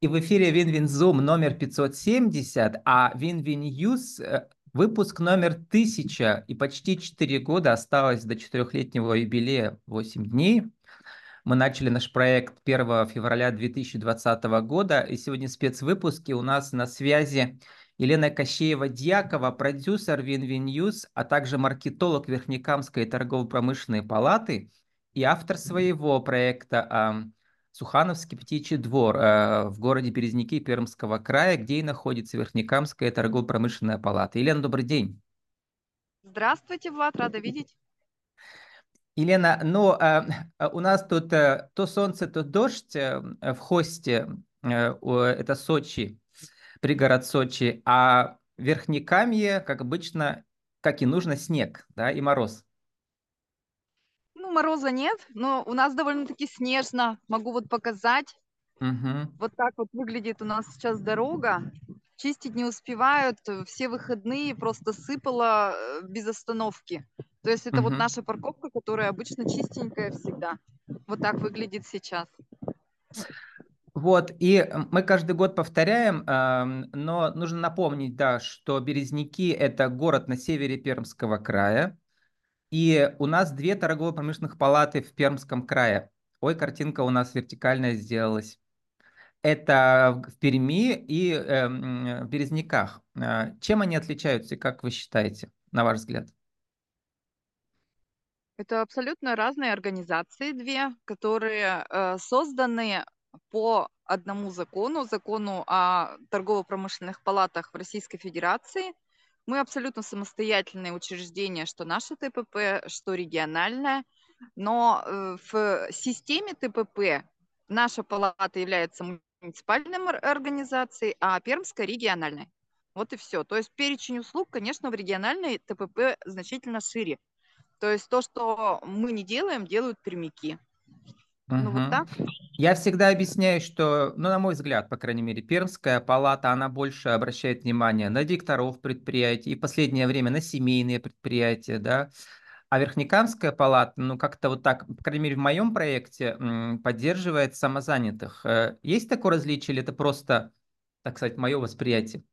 И в эфире Win-Win Zoom номер 570, а Win-Win News э, выпуск номер 1000. И почти 4 года осталось до четырехлетнего юбилея 8 дней. Мы начали наш проект 1 февраля 2020 года, и сегодня в спецвыпуске у нас на связи Елена Кощеева-Дьякова, продюсер Win-Win News, а также маркетолог Верхнекамской торгово-промышленной палаты и автор своего проекта Сухановский птичий двор э, в городе Березники Пермского края, где и находится Верхнекамская торгово-промышленная палата. Елена, добрый день. Здравствуйте, Влад, рада видеть. Елена, ну, э, у нас тут э, то солнце, то дождь в хосте, это Сочи, пригород Сочи, а Верхнекамье, как обычно, как и нужно, снег да, и мороз мороза нет, но у нас довольно-таки снежно. Могу вот показать. Угу. Вот так вот выглядит у нас сейчас дорога. Чистить не успевают. Все выходные просто сыпало э, без остановки. То есть это угу. вот наша парковка, которая обычно чистенькая всегда. Вот так выглядит сейчас. Вот, и мы каждый год повторяем, но нужно напомнить, да, что Березники – это город на севере Пермского края, и у нас две торгово-промышленных палаты в Пермском крае. Ой, картинка у нас вертикальная сделалась. Это в Перми и э, в Березняках. А, чем они отличаются, как вы считаете, на ваш взгляд? Это абсолютно разные организации, две, которые э, созданы по одному закону, закону о торгово-промышленных палатах в Российской Федерации – мы абсолютно самостоятельное учреждение, что наше ТПП, что региональное, но э, в системе ТПП наша палата является муниципальной организацией, а Пермская региональной. Вот и все. То есть перечень услуг, конечно, в региональной ТПП значительно шире. То есть то, что мы не делаем, делают пермяки. Угу. Ну вот так. Я всегда объясняю, что, ну, на мой взгляд, по крайней мере, Пермская палата, она больше обращает внимание на директоров предприятий, и в последнее время на семейные предприятия, да. А Верхнекамская палата, ну, как-то вот так, по крайней мере, в моем проекте поддерживает самозанятых. Э, есть такое различие или это просто, так сказать, мое восприятие?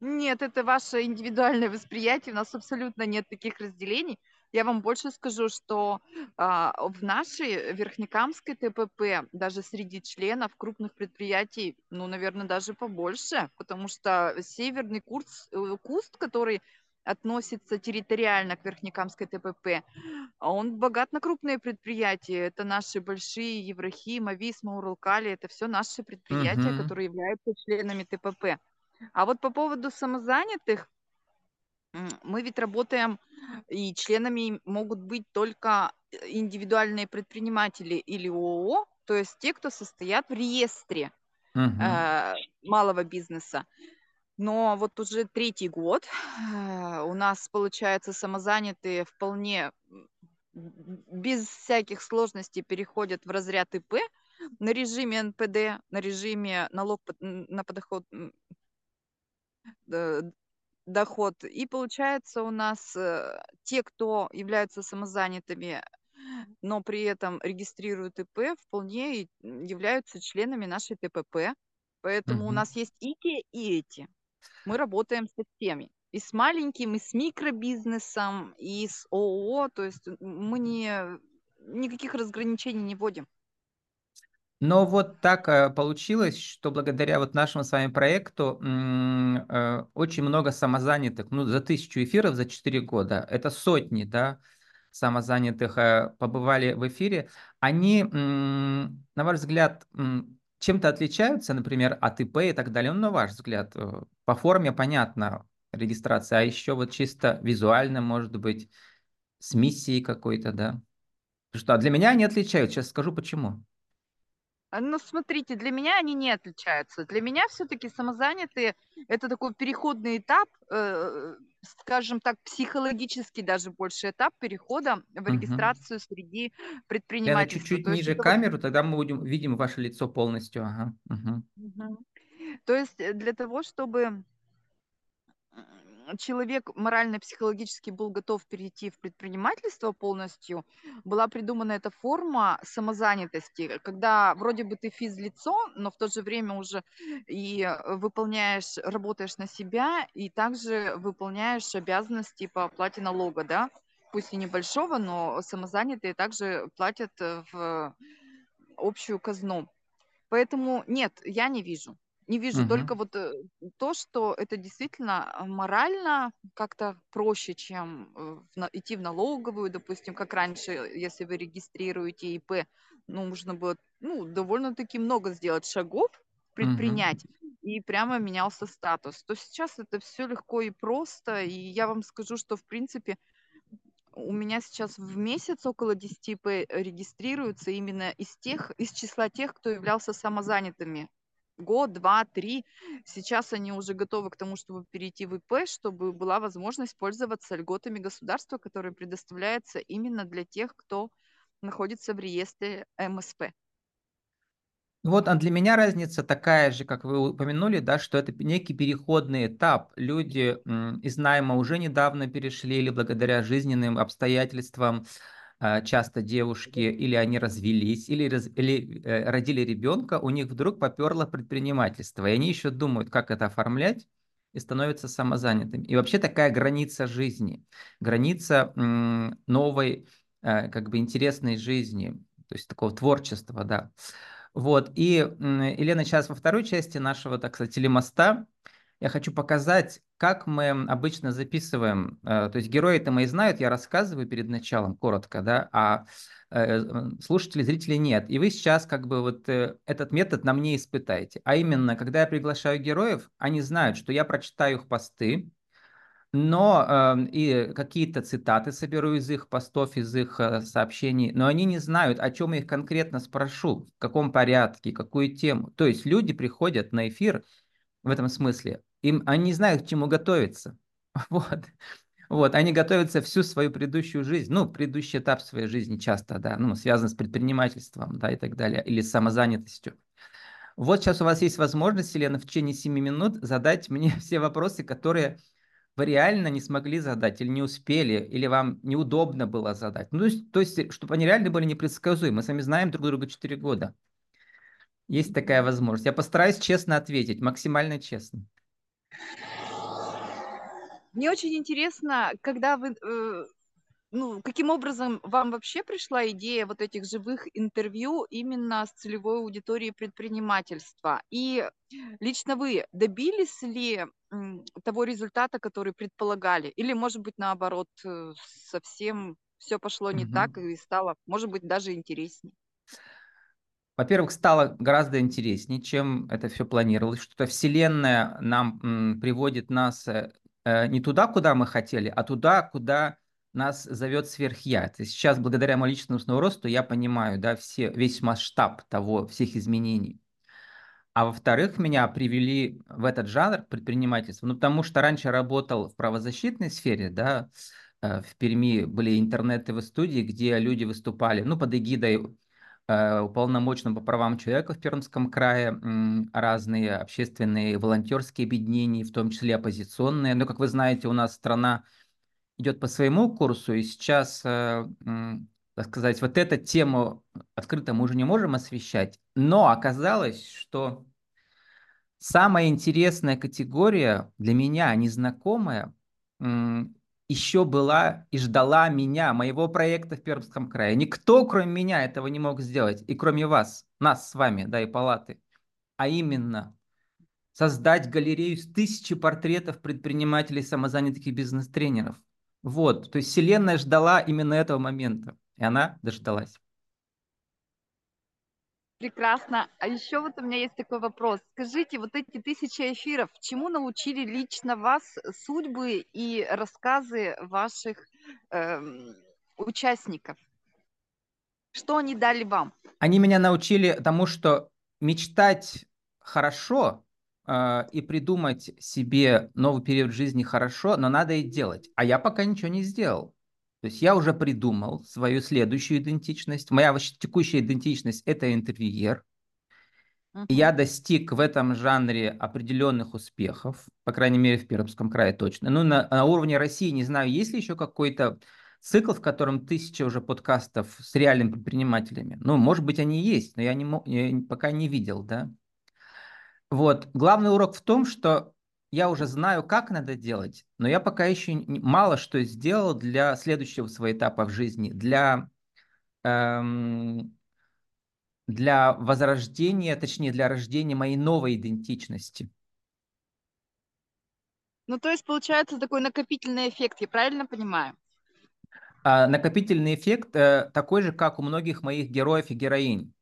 Нет, это ваше индивидуальное восприятие, у нас абсолютно нет таких разделений. Я вам больше скажу, что а, в нашей Верхнекамской ТПП даже среди членов крупных предприятий, ну, наверное, даже побольше, потому что северный курс, э, куст, который относится территориально к Верхнекамской ТПП, он богат на крупные предприятия. Это наши большие Еврохим, Ависма, Уралкали, это все наши предприятия, угу. которые являются членами ТПП. А вот по поводу самозанятых, мы ведь работаем, и членами могут быть только э, индивидуальные предприниматели или ООО, то есть те, кто состоят в реестре угу. э, малого бизнеса. Но вот уже третий год э, у нас, получается, самозанятые вполне без всяких сложностей переходят в разряд ИП на режиме НПД, на режиме налог на подоход доход. И получается у нас э, те, кто являются самозанятыми, но при этом регистрируют ИП, вполне являются членами нашей ТПП. Поэтому у нас есть и те, и эти. Мы работаем со всеми. И с маленьким, и с микробизнесом, и с ООО. То есть мы не, никаких разграничений не вводим. Но вот так э, получилось, что благодаря вот нашему с вами проекту э, очень много самозанятых, ну, за тысячу эфиров за 4 года, это сотни, да, самозанятых э, побывали в эфире. Они, на ваш взгляд, чем-то отличаются, например, от ИП и так далее? Ну, на ваш взгляд, по форме понятно регистрация, а еще вот чисто визуально, может быть, с миссией какой-то, да? Что, а для меня они отличаются, сейчас скажу почему. А, ну, смотрите, для меня они не отличаются. Для меня все-таки самозанятые – это такой переходный этап, э, скажем так, психологический даже больше этап перехода в регистрацию угу. среди предпринимателей. Чуть-чуть ниже есть, камеру, тогда мы будем, видим ваше лицо полностью. Ага. Угу. Угу. То есть э, для того, чтобы человек морально-психологически был готов перейти в предпринимательство полностью, была придумана эта форма самозанятости, когда вроде бы ты физлицо, но в то же время уже и выполняешь, работаешь на себя, и также выполняешь обязанности по оплате налога, да, пусть и небольшого, но самозанятые также платят в общую казну. Поэтому нет, я не вижу. Не вижу только вот э, то, что это действительно э, морально как-то проще, чем э, идти в налоговую, допустим, как раньше, если вы регистрируете ИП, ну, нужно было, ну, довольно-таки много сделать шагов, предпринять, и прямо менялся статус. То сейчас это все легко и просто, и я вам скажу, что, в принципе, у меня сейчас в месяц около 10 ИП регистрируются именно из тех, из числа тех, кто являлся самозанятыми год, два, три. Сейчас они уже готовы к тому, чтобы перейти в ИП, чтобы была возможность пользоваться льготами государства, которые предоставляются именно для тех, кто находится в реестре МСП. Вот, а для меня разница такая же, как вы упомянули, да, что это некий переходный этап. Люди из найма уже недавно перешли или благодаря жизненным обстоятельствам часто девушки или они развелись, или, раз, или э, родили ребенка, у них вдруг поперло предпринимательство, и они еще думают, как это оформлять, и становятся самозанятыми. И вообще такая граница жизни, граница м, новой, э, как бы интересной жизни, то есть такого творчества, да. Вот, и, Елена, сейчас во второй части нашего, так сказать, телемоста я хочу показать, как мы обычно записываем. Э, то есть герои-то мои знают, я рассказываю перед началом коротко, да, а э, слушатели, зрители нет. И вы сейчас как бы вот э, этот метод на мне испытаете. А именно, когда я приглашаю героев, они знают, что я прочитаю их посты, но э, и какие-то цитаты соберу из их постов, из их э, сообщений, но они не знают, о чем я их конкретно спрошу, в каком порядке, какую тему. То есть люди приходят на эфир в этом смысле им, они не знают, к чему готовиться. Вот. Вот, они готовятся всю свою предыдущую жизнь, ну, предыдущий этап своей жизни часто, да, ну, связан с предпринимательством, да, и так далее, или с самозанятостью. Вот сейчас у вас есть возможность, Елена, в течение 7 минут задать мне все вопросы, которые вы реально не смогли задать, или не успели, или вам неудобно было задать. Ну, то есть, то есть чтобы они реально были непредсказуемы. Мы с вами знаем друг друга 4 года. Есть такая возможность. Я постараюсь честно ответить, максимально честно. Мне очень интересно, когда вы, э, ну, каким образом вам вообще пришла идея вот этих живых интервью именно с целевой аудиторией предпринимательства? И лично вы добились ли того результата, который предполагали? Или, может быть, наоборот, э, совсем все пошло не угу. так и стало, может быть, даже интереснее? Во-первых, стало гораздо интереснее, чем это все планировалось. Что-то Вселенная нам м, приводит нас э, э, не туда, куда мы хотели, а туда, куда нас зовет сверхя. То сейчас, благодаря моему личностному росту, я понимаю да, все, весь масштаб того, всех изменений. А во-вторых, меня привели в этот жанр предпринимательства, ну, потому что раньше работал в правозащитной сфере, да, э, в Перми были интернеты в студии, где люди выступали, ну, под эгидой уполномоченным по правам человека в Пермском крае, разные общественные волонтерские объединения, в том числе оппозиционные. Но, как вы знаете, у нас страна идет по своему курсу, и сейчас, э, так сказать, вот эту тему открыто мы уже не можем освещать. Но оказалось, что самая интересная категория для меня, незнакомая, еще была и ждала меня, моего проекта в Пермском крае. Никто, кроме меня, этого не мог сделать. И кроме вас, нас с вами, да, и палаты. А именно создать галерею с тысячи портретов предпринимателей, самозанятых и бизнес-тренеров. Вот, то есть Вселенная ждала именно этого момента, и она дождалась. Прекрасно. А еще вот у меня есть такой вопрос. Скажите, вот эти тысячи эфиров, чему научили лично вас судьбы и рассказы ваших э, участников? Что они дали вам? Они меня научили тому, что мечтать хорошо э, и придумать себе новый период жизни хорошо, но надо и делать. А я пока ничего не сделал. То есть я уже придумал свою следующую идентичность. Моя текущая идентичность – это интервьюер. Мгм. Я достиг в этом жанре определенных успехов, по крайней мере, в Пермском крае точно. Ну, на, на уровне России, не знаю, есть ли еще какой-то цикл, в котором тысяча уже подкастов с реальными предпринимателями. Ну, может быть, они есть, но я, не, я пока не видел, да. Вот. Главный урок в том, что я уже знаю, как надо делать, но я пока еще мало что сделал для следующего своего этапа в жизни, для эм, для возрождения, точнее, для рождения моей новой идентичности. Ну, то есть получается такой накопительный эффект, я правильно понимаю? А накопительный эффект э, такой же, как у многих моих героев и героинь.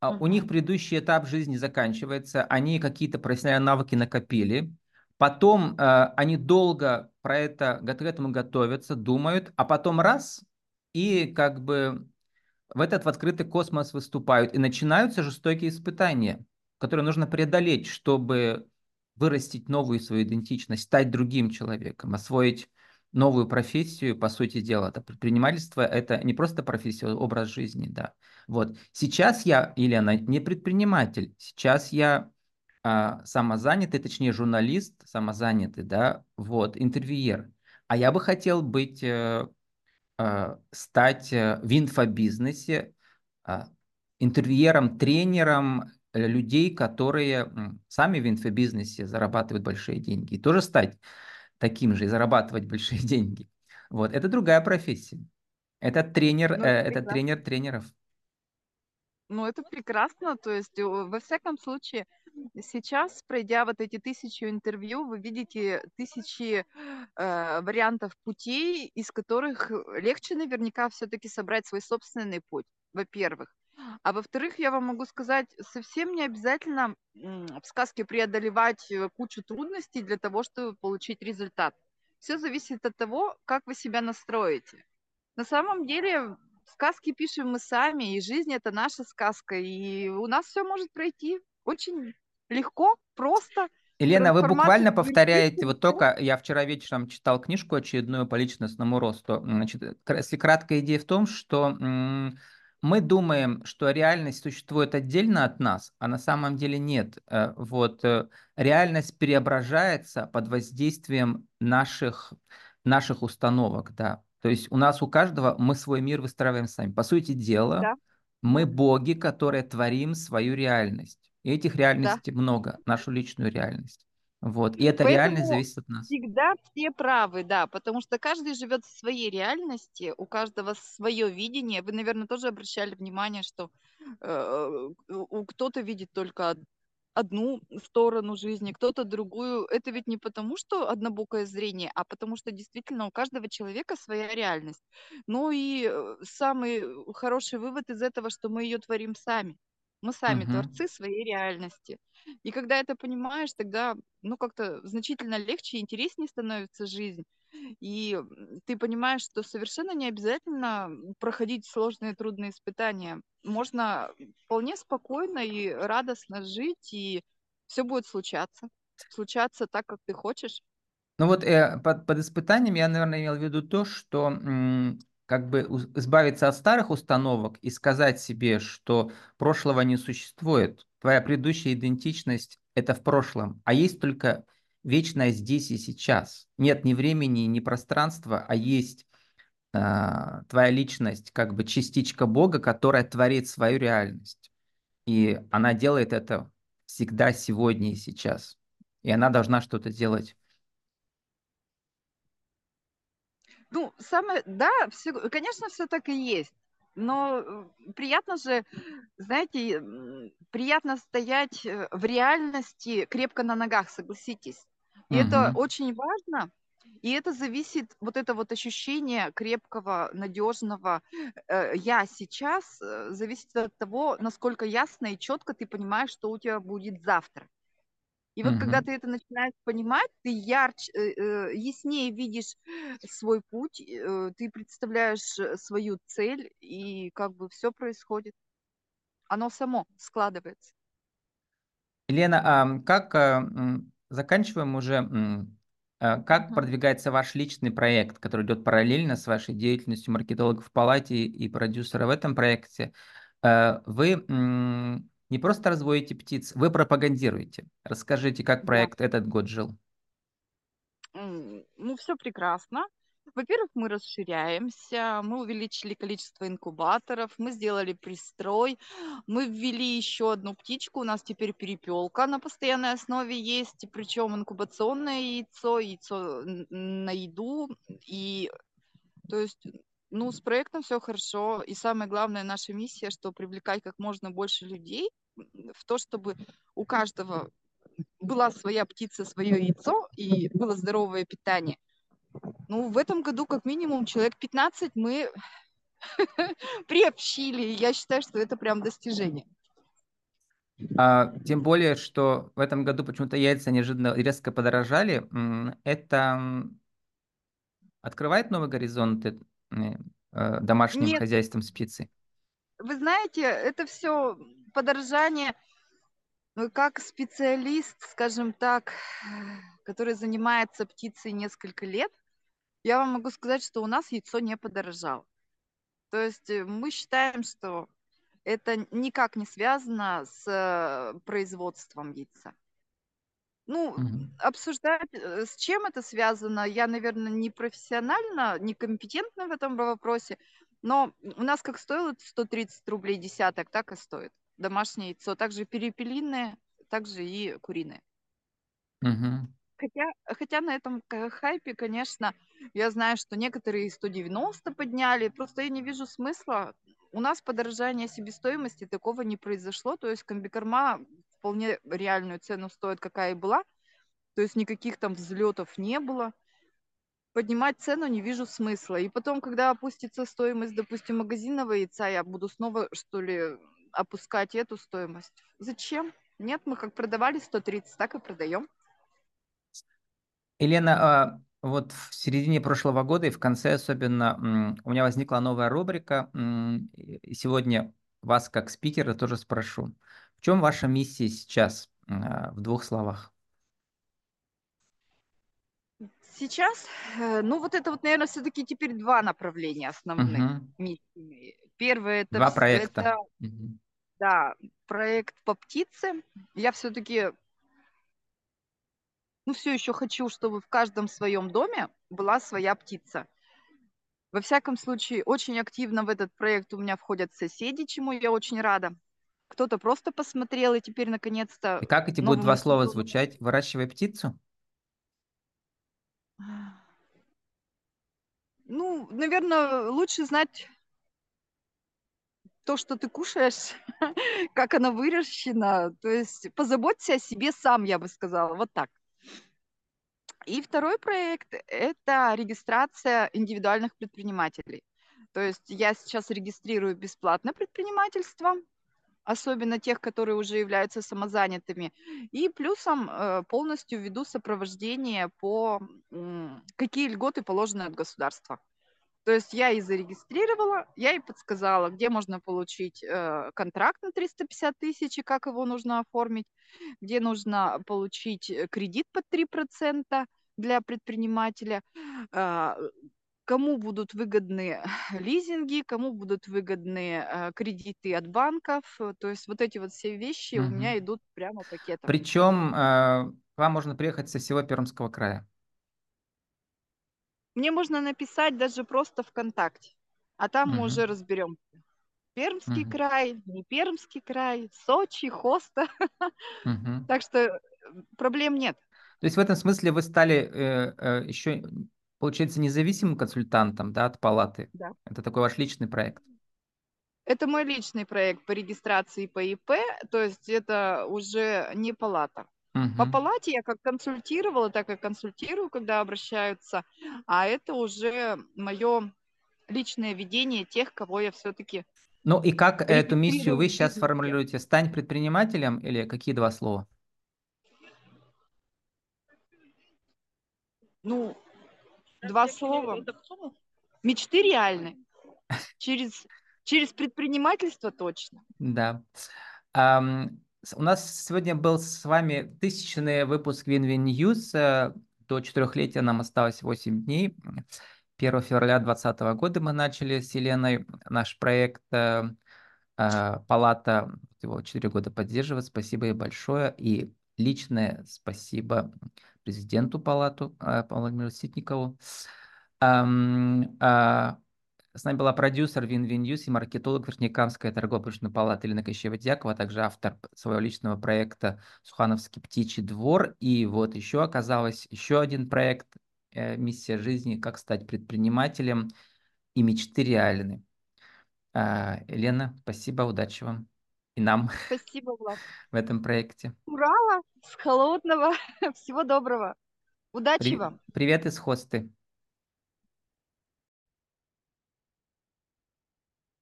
А у них предыдущий этап жизни заканчивается, они какие-то профессиональные навыки накопили, потом э, они долго про это, к этому готовятся, думают, а потом раз, и как бы в этот в открытый космос выступают, и начинаются жестокие испытания, которые нужно преодолеть, чтобы вырастить новую свою идентичность, стать другим человеком, освоить новую профессию, по сути дела. Это предпринимательство – это не просто профессия, а образ жизни, да. Вот. Сейчас я, Елена, не предприниматель, сейчас я а, самозанятый, точнее журналист, самозанятый, да, вот, интервьюер. А я бы хотел быть э, э, стать э, в инфобизнесе э, интервьюером, тренером э, людей, которые сами в инфобизнесе зарабатывают большие деньги. И тоже стать таким же и зарабатывать большие деньги. Вот, это другая профессия. Это тренер, Ну, э, это это тренер тренеров. Ну, это прекрасно. То есть, э, во всяком случае, сейчас, пройдя вот эти тысячи интервью, вы видите тысячи э, вариантов путей, из которых легче наверняка все-таки собрать свой собственный путь, во-первых. А во-вторых, я вам могу сказать, совсем не обязательно в сказке преодолевать э, кучу трудностей для того, чтобы получить результат. Все зависит от того, как вы себя настроите. На самом деле, сказки пишем мы сами, и жизнь это наша сказка, и у нас все может пройти очень легко, просто. Елена, вы буквально повторяете, вот только я вчера вечером читал книжку очередную по личностному росту. Значит, кра- если краткая идея в том, что мы думаем, что реальность существует отдельно от нас, а на самом деле нет. Э, Вот э, реальность преображается под воздействием наших, наших установок, да. То есть у нас у каждого мы свой мир выстраиваем сами. По сути дела, Да, мы да, боги, которые творим свою реальность. И этих да. реальностей много, нашу личную реальность. Вот. И реальность Поэтому зависит от нас. всегда все правы, да, потому что каждый живет в своей реальности, у каждого свое видение. Вы, наверное, тоже обращали внимание, что э, у у- кто-то видит только одну сторону жизни, кто-то другую. Это ведь не потому, что однобокое зрение, а потому что действительно у каждого человека своя реальность. Ну и э, самый хороший вывод из этого, что мы ее творим сами. Мы сами Мгм. творцы своей реальности. И когда это понимаешь, тогда, ну, как-то значительно легче и интереснее становится жизнь. И ты понимаешь, что совершенно не обязательно проходить сложные, трудные испытания. Можно вполне спокойно и радостно жить, и все будет случаться. Случаться так, как ты хочешь. Ну вот э, под, под испытанием я, наверное, имел в виду то, что как бы избавиться от старых установок и сказать себе, что прошлого не существует. Твоя предыдущая идентичность– это в прошлом, а есть только вечное здесь и сейчас. Нет ни времени, ни пространства, а есть а, твоя личность, как бы частичка Бога, которая творит свою реальность. И она делает это всегда сегодня и сейчас. И она должна что-то делать. Ну, самое, да, все, конечно, все так и есть. Но э, приятно же, знаете, приятно стоять э, в реальности крепко на ногах, согласитесь. И это Мгм. очень важно, и это зависит, вот это вот ощущение крепкого, надежного э, «я сейчас» э, зависит от того, насколько ясно и четко ты понимаешь, что у тебя будет завтра. И вот когда Мгм. ты это начинаешь понимать, ты ярче, э, э, яснее видишь свой путь, э, ты представляешь свою цель, и как бы все происходит. Оно само складывается. Елена, а как заканчиваем уже? Как Мгм. продвигается ваш личный проект, который идет параллельно с вашей деятельностью маркетолога в палате и продюсера в этом проекте? Вы не просто разводите птиц, вы пропагандируете. Расскажите, как Да. проект этот год жил. Ну, все прекрасно. Во-первых, мы расширяемся, мы увеличили количество инкубаторов, мы сделали пристрой, мы ввели еще одну птичку, у нас теперь перепелка на постоянной основе есть, причем инкубационное яйцо, яйцо на еду, и то есть, ну, с проектом все хорошо, и самое главное, наша миссия, что привлекать как можно больше людей в то, чтобы у каждого была своя птица, свое яйцо и было здоровое питание. Ну, в этом году как минимум человек 15 мы приобщили. Я считаю, что это прям достижение. А, тем более, что в этом году почему-то яйца неожиданно резко подорожали. Это открывает новые горизонты э, э, домашним Нет, хозяйством с птицей? вы знаете, это все подорожание, ну, как специалист, скажем так, который занимается птицей несколько лет, я вам могу сказать, что у нас яйцо не подорожало. То есть э, мы считаем, что это никак не связано с э, производством яйца. Ну, Мгм. обсуждать, э, с чем это связано, я, наверное, не профессионально, не компетентна в этом вопросе, но у нас как стоило 130 рублей десяток, так и стоит домашнее яйцо. Также перепелиное, также и куриное. Мгм. Хотя, хотя на этом хайпе, конечно, я знаю, что некоторые и 190 подняли, просто я не вижу смысла. У нас подорожание себестоимости такого не произошло, то есть комбикорма вполне реальную цену стоит, какая и была, то есть никаких там взлетов не было. Поднимать цену не вижу смысла. И потом, когда опустится стоимость, допустим, магазинного яйца, я буду снова, что ли, опускать эту стоимость. Зачем? Нет, мы как продавали 130, так и продаем. Елена, а, вот в середине прошлого года и в конце особенно у меня возникла новая рубрика. И сегодня вас как спикера тоже спрошу. В чем ваша миссия сейчас а, в двух словах? Сейчас, э, ну вот это вот, наверное, все-таки теперь два направления основных Мгм. миссии. Первое это, Два проекта. это. Да, проект по птице. Я все-таки, ну все еще хочу, чтобы в каждом своем доме была своя птица. Во всяком случае, очень активно в этот проект у меня входят соседи, чему я очень рада. Кто-то просто посмотрел, и теперь И наконец-то как эти будут два слова сезону звучать? Выращивай птицу? Ну, наверное, лучше знать то, что ты кушаешь, как она выращена. То есть позаботься о себе сам, я бы сказала. Вот так. И второй проект– это регистрация индивидуальных предпринимателей. То есть я сейчас регистрирую бесплатно предпринимательство, особенно тех, которые уже являются самозанятыми. И плюсом э, полностью веду сопровождение по какие льготы положены от государства. То есть я и зарегистрировала, я и подсказала, где можно получить э, контракт на 350 тысяч и как его нужно оформить, где нужно получить э, кредит под 3% для предпринимателя, а, кому будут выгодны лизинги, кому будут выгодны э, кредиты от банков. Э, То есть вот эти вот все вещи у меня идут прямо пакетом. Причем э, к вам можно приехать со всего Пермского края. Мне можно написать даже просто ВКонтакте, а там мы уже разберем. Пермский Мгм. край, не Пермский край, Сочи, Хоста. Мгм. Так что э, проблем нет. То есть в этом смысле вы стали э, э, еще, получается, независимым консультантом, да, от палаты. Да. Это такой ваш личный проект. Это мой личный проект по регистрации по ИП, то есть это уже не палата. По Мгм. палате я как консультировала, так и консультирую, когда обращаются, а это уже мое личное ведение тех, кого я все-таки Ну и как эту миссию вы сейчас формулируете? Стань предпринимателем или какие два слова? Ну, два слова. Мечты реальны. Через, через предпринимательство точно. Да. У нас сегодня был с вами тысячный выпуск Win-Win News. Э, До четырехлетия нам осталось 8 дней. 1 февраля 2020 года мы начали с Еленой наш проект. Э, А, палата его 4 года поддерживает. Спасибо ей большое. И личное спасибо президенту палату Владимиру Ситникову. А, с нами была продюсер Win-Win News и маркетолог Верхнекамской торгово-промышленной палаты Елена Кощева-Дьякова, а также автор своего личного проекта «Сухановский птичий двор». И вот еще оказалось еще один проект э, «Миссия жизни. Как стать предпринимателем» и мечты реальны. А, Елена, спасибо, удачи вам и нам Спасибо, Влад. в этом проекте. Урала, с холодного. Всего доброго. Удачи При- вам. Привет из хосты.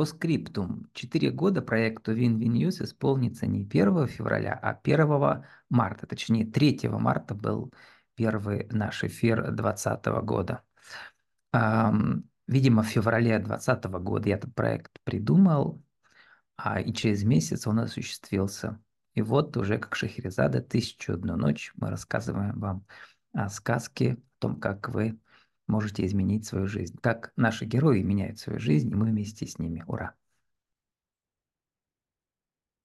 По скриптум. Четыре года проекту Win-Win News исполнится не 1 февраля, а 1 марта. Точнее, 3 марта был первый наш эфир 2020 года. Видимо, в феврале 2020 года я этот проект придумал, а и через месяц он осуществился. И вот уже как Шахерезада «Тысячу одну ночь» мы рассказываем вам о сказке, о том, как вы можете изменить свою жизнь, как наши герои меняют свою жизнь, и мы вместе с ними. Ура!